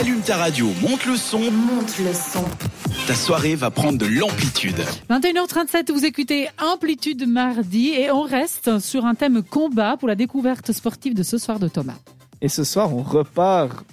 Allume ta radio, monte le son. Monte le son. Ta soirée va prendre de l'amplitude. 21h37, vous écoutez Amplitude mardi et on reste sur un thème combat pour la découverte sportive de ce soir de Thomas. Et ce soir, on repart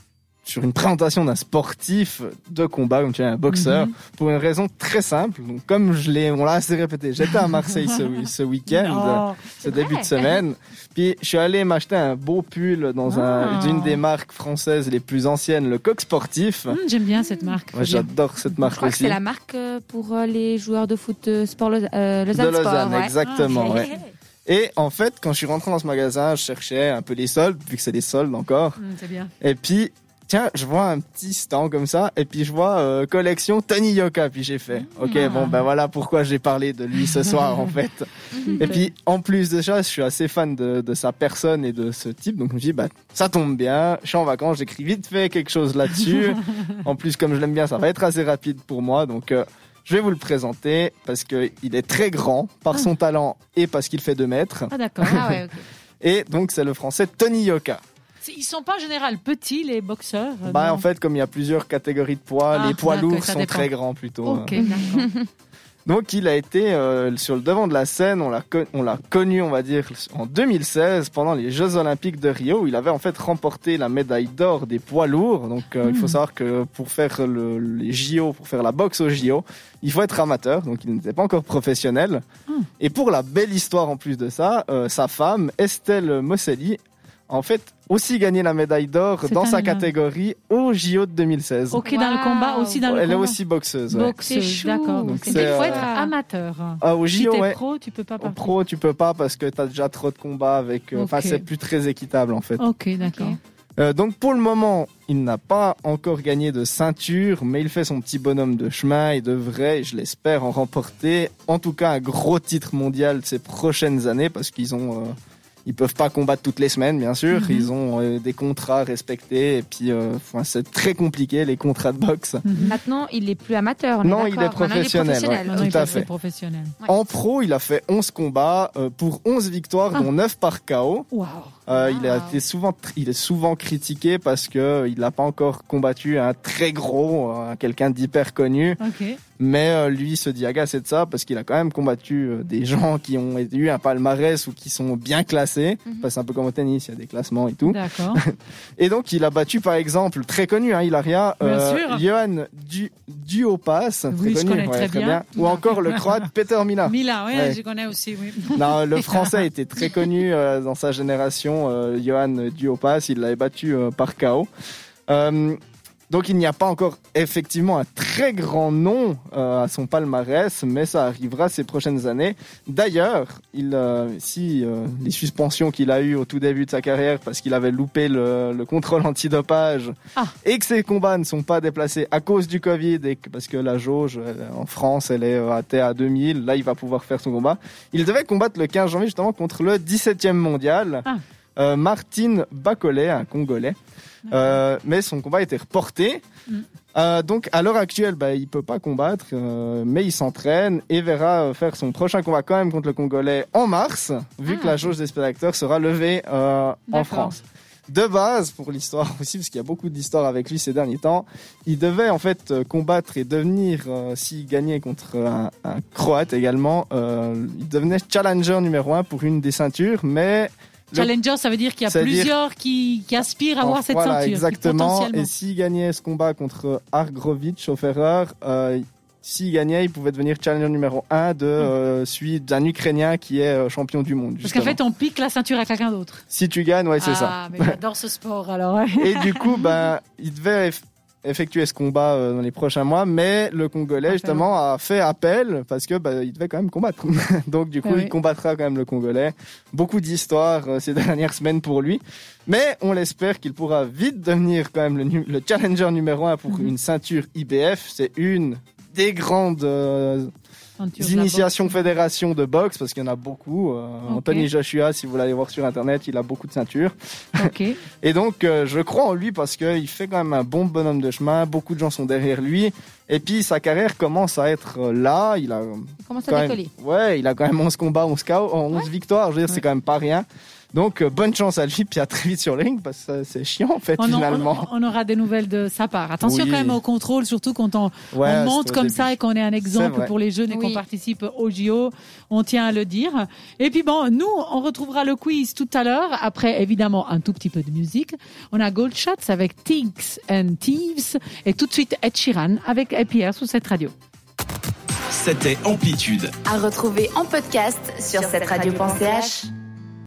sur une présentation d'un sportif de combat, comme tu es un boxeur, Mhm. pour une raison très simple. Donc, comme je l'ai, on l'a assez répété, j'étais à Marseille ce, ce week-end, Oh, ce début de semaine. Puis, je suis allé m'acheter un beau pull dans un, Ah. une des marques françaises les plus anciennes, le Coq Sportif. hum, J'aime bien cette marque. Moi, j'adore cette Je marque crois que aussi. c'est la marque euh, pour euh, les joueurs de foot euh, sport Lausanne, euh, de Lausanne Lausanne, Sport. ouais. exactement. Ah, ouais. Et en fait, quand je suis rentré dans ce magasin, je cherchais un peu les soldes, vu que c'est les soldes encore. C'est bien. Et puis, tiens, je vois un petit stand comme ça, et puis je vois euh, collection Tony Yoka, puis j'ai fait, ok, Ah. bon, ben voilà pourquoi j'ai parlé de lui ce soir, en fait. Et puis, en plus de ça, je suis assez fan de, de sa personne et de ce type, donc je me dis, bah, ça tombe bien, je suis en vacances, j'écris vite fait quelque chose là-dessus. en plus, comme je l'aime bien, ça va être assez rapide pour moi, donc euh, je vais vous le présenter, parce que il est très grand, par son talent et parce qu'il fait 2 mètres. Ah d'accord. Ah ouais, ok. Et donc, c'est le français Tony Yoka. Ils sont pas en général petits les boxeurs. euh, Bah, en fait, comme il y a plusieurs catégories de poids, Ah, les poids lourds sont dépend. très grands plutôt. Ok, hein. d'accord. Donc, il a été euh, sur le devant de la scène. On l'a co- on l'a connu, on va dire, en 2016 pendant les Jeux Olympiques de Rio, où il avait en fait remporté la médaille d'or des poids lourds. Donc, euh, il faut Mhm. savoir que pour faire le- les JO, pour faire la boxe aux JO, il faut être amateur. Donc, il n'était pas encore professionnel. Mhm. Et pour la belle histoire en plus de ça, euh, sa femme Estelle Mosselli, en fait, aussi gagné la médaille d'or dans sa catégorie aux JO de 2016. Ok, dans le combat aussi dans le Elle est aussi boxeuse. ouais. Boxeuse, C'est chou. d'accord. Donc il faut euh, être amateur. Ah, au Si JO, t'es ouais. pro, tu peux pas Au partir. pro, tu peux pas parce que t'as déjà trop de combats avec. euh, Enfin, Ok. c'est plus très équitable en fait. Ok, d'accord. Euh, donc pour le moment, il n'a pas encore gagné de ceinture, mais il fait son petit bonhomme de chemin et devrait, je l'espère, en remporter en tout cas un gros titre mondial ces prochaines années parce qu'ils ont. euh, ils peuvent pas combattre toutes les semaines, bien sûr. Mhm. Ils ont euh, des contrats respectés et puis, euh, enfin, c'est très compliqué les contrats de boxe. Mhm. Maintenant, il est plus amateur. on est Non, il est. Maintenant, professionnel, ouais. Tout à fait. professionnel. Ouais. En pro, il a fait 11 combats euh, pour 11 victoires, Ah. dont 9 par KO. Waouh. Euh, Il a Wow. été souvent, il est souvent critiqué parce que euh, il n'a pas encore combattu un très gros, euh, quelqu'un d'hyper connu. Mais euh, lui se dit agacé de ça parce qu'il a quand même combattu euh, des gens qui ont eu un palmarès ou qui sont bien classés. Mhm. Parce que c'est un peu comme au tennis, il y a des classements et tout. Et donc il a battu par exemple très connu, hein, Hilaria, Bien sûr. Johan du Duopas, très Oui, je connu, très bien. Ou encore le croate Peter Mila. Mila, ouais, Ouais. je connais aussi, oui. Non, le français était très connu euh, dans sa génération, euh, Johan Duopas, il l'avait battu euh, par KO. Euh, donc il n'y a pas encore effectivement un très grand nom à son palmarès, mais ça arrivera ces prochaines années. D'ailleurs, il, si les suspensions qu'il a eues au tout début de sa carrière parce qu'il avait loupé le, le contrôle antidopage Ah. et que ses combats ne sont pas déplacés à cause du Covid et que, parce que la jauge en France elle est à à 2000, là il va pouvoir faire son combat. Il devait combattre le 15 janvier justement contre le 17e mondial, Ah. Euh, Martin Bacolé, un Congolais. Euh, mais son combat a été reporté. Mm. Euh, donc à l'heure actuelle, bah, il peut pas combattre, euh, mais il s'entraîne et verra faire son prochain combat quand même contre le Congolais en mars, vu Ah. que la jauge des spectateurs sera levée en. France. De base, pour l'histoire aussi, parce qu'il y a beaucoup d'histoires avec lui ces derniers temps, il devait en fait combattre et devenir, s'il gagnait contre un, un Croate également, il devenait challenger numéro un pour une des ceintures, mais Challenger, ça veut dire qu'il y a dire- plusieurs qui, qui aspirent à avoir cette voilà, ceinture. exactement. Et s'il gagnait ce combat contre Argrovic au Ferrer, euh, s'il gagnait, il pouvait devenir challenger numéro 1 de euh, celui d'un Ukrainien qui est euh, champion du monde. Parce qu'en fait, on pique la ceinture à quelqu'un d'autre. si tu gagnes, ouais, c'est ça. Ah, mais j'adore ce sport alors. Et du coup, ben, il devait effectuer ce combat euh, dans les prochains mois, mais le Congolais justement a fait appel parce que ben, il devait quand même combattre. Donc du coup, Ah oui. il combattra quand même le Congolais. Beaucoup d'histoires euh, ces dernières semaines pour lui, mais on l'espère qu'il pourra vite devenir quand même le, challenger numéro un pour Mhm. une ceinture IBF. C'est une des grandes la initiations fédération de boxe parce qu'il y en a beaucoup. Euh. Anthony Joshua, si vous l'allez voir sur internet, il a beaucoup de ceintures. Et donc, euh, je crois en lui parce qu'il fait quand même un bon bonhomme de chemin. Beaucoup de gens sont derrière lui. Et puis, sa carrière commence à être euh, là. Il a Il commence à même, décoller. ouais, il a quand même 11 combats, 11 KO, euh, 11 victoires. Je veux dire, c'est quand même pas rien. Donc euh, bonne chance à lui, puis à très vite sur le ring parce que c'est chiant en fait On, finalement. on- on aura des nouvelles de sa part. Attention Oui. quand même au contrôle, surtout quand on, Ouais, on monte comme début. ça et qu'on est un exemple pour les jeunes et qu'on participe au JO. On tient à le dire. Et puis bon, nous, on retrouvera le quiz tout à l'heure. Après, évidemment, un tout petit peu de musique. On a Gold Shots avec Thieves and Thieves et tout de suite Ed Sheeran avec APR sur cette radio. C'était Amplitude. À retrouver en podcast sur cette radio.ch.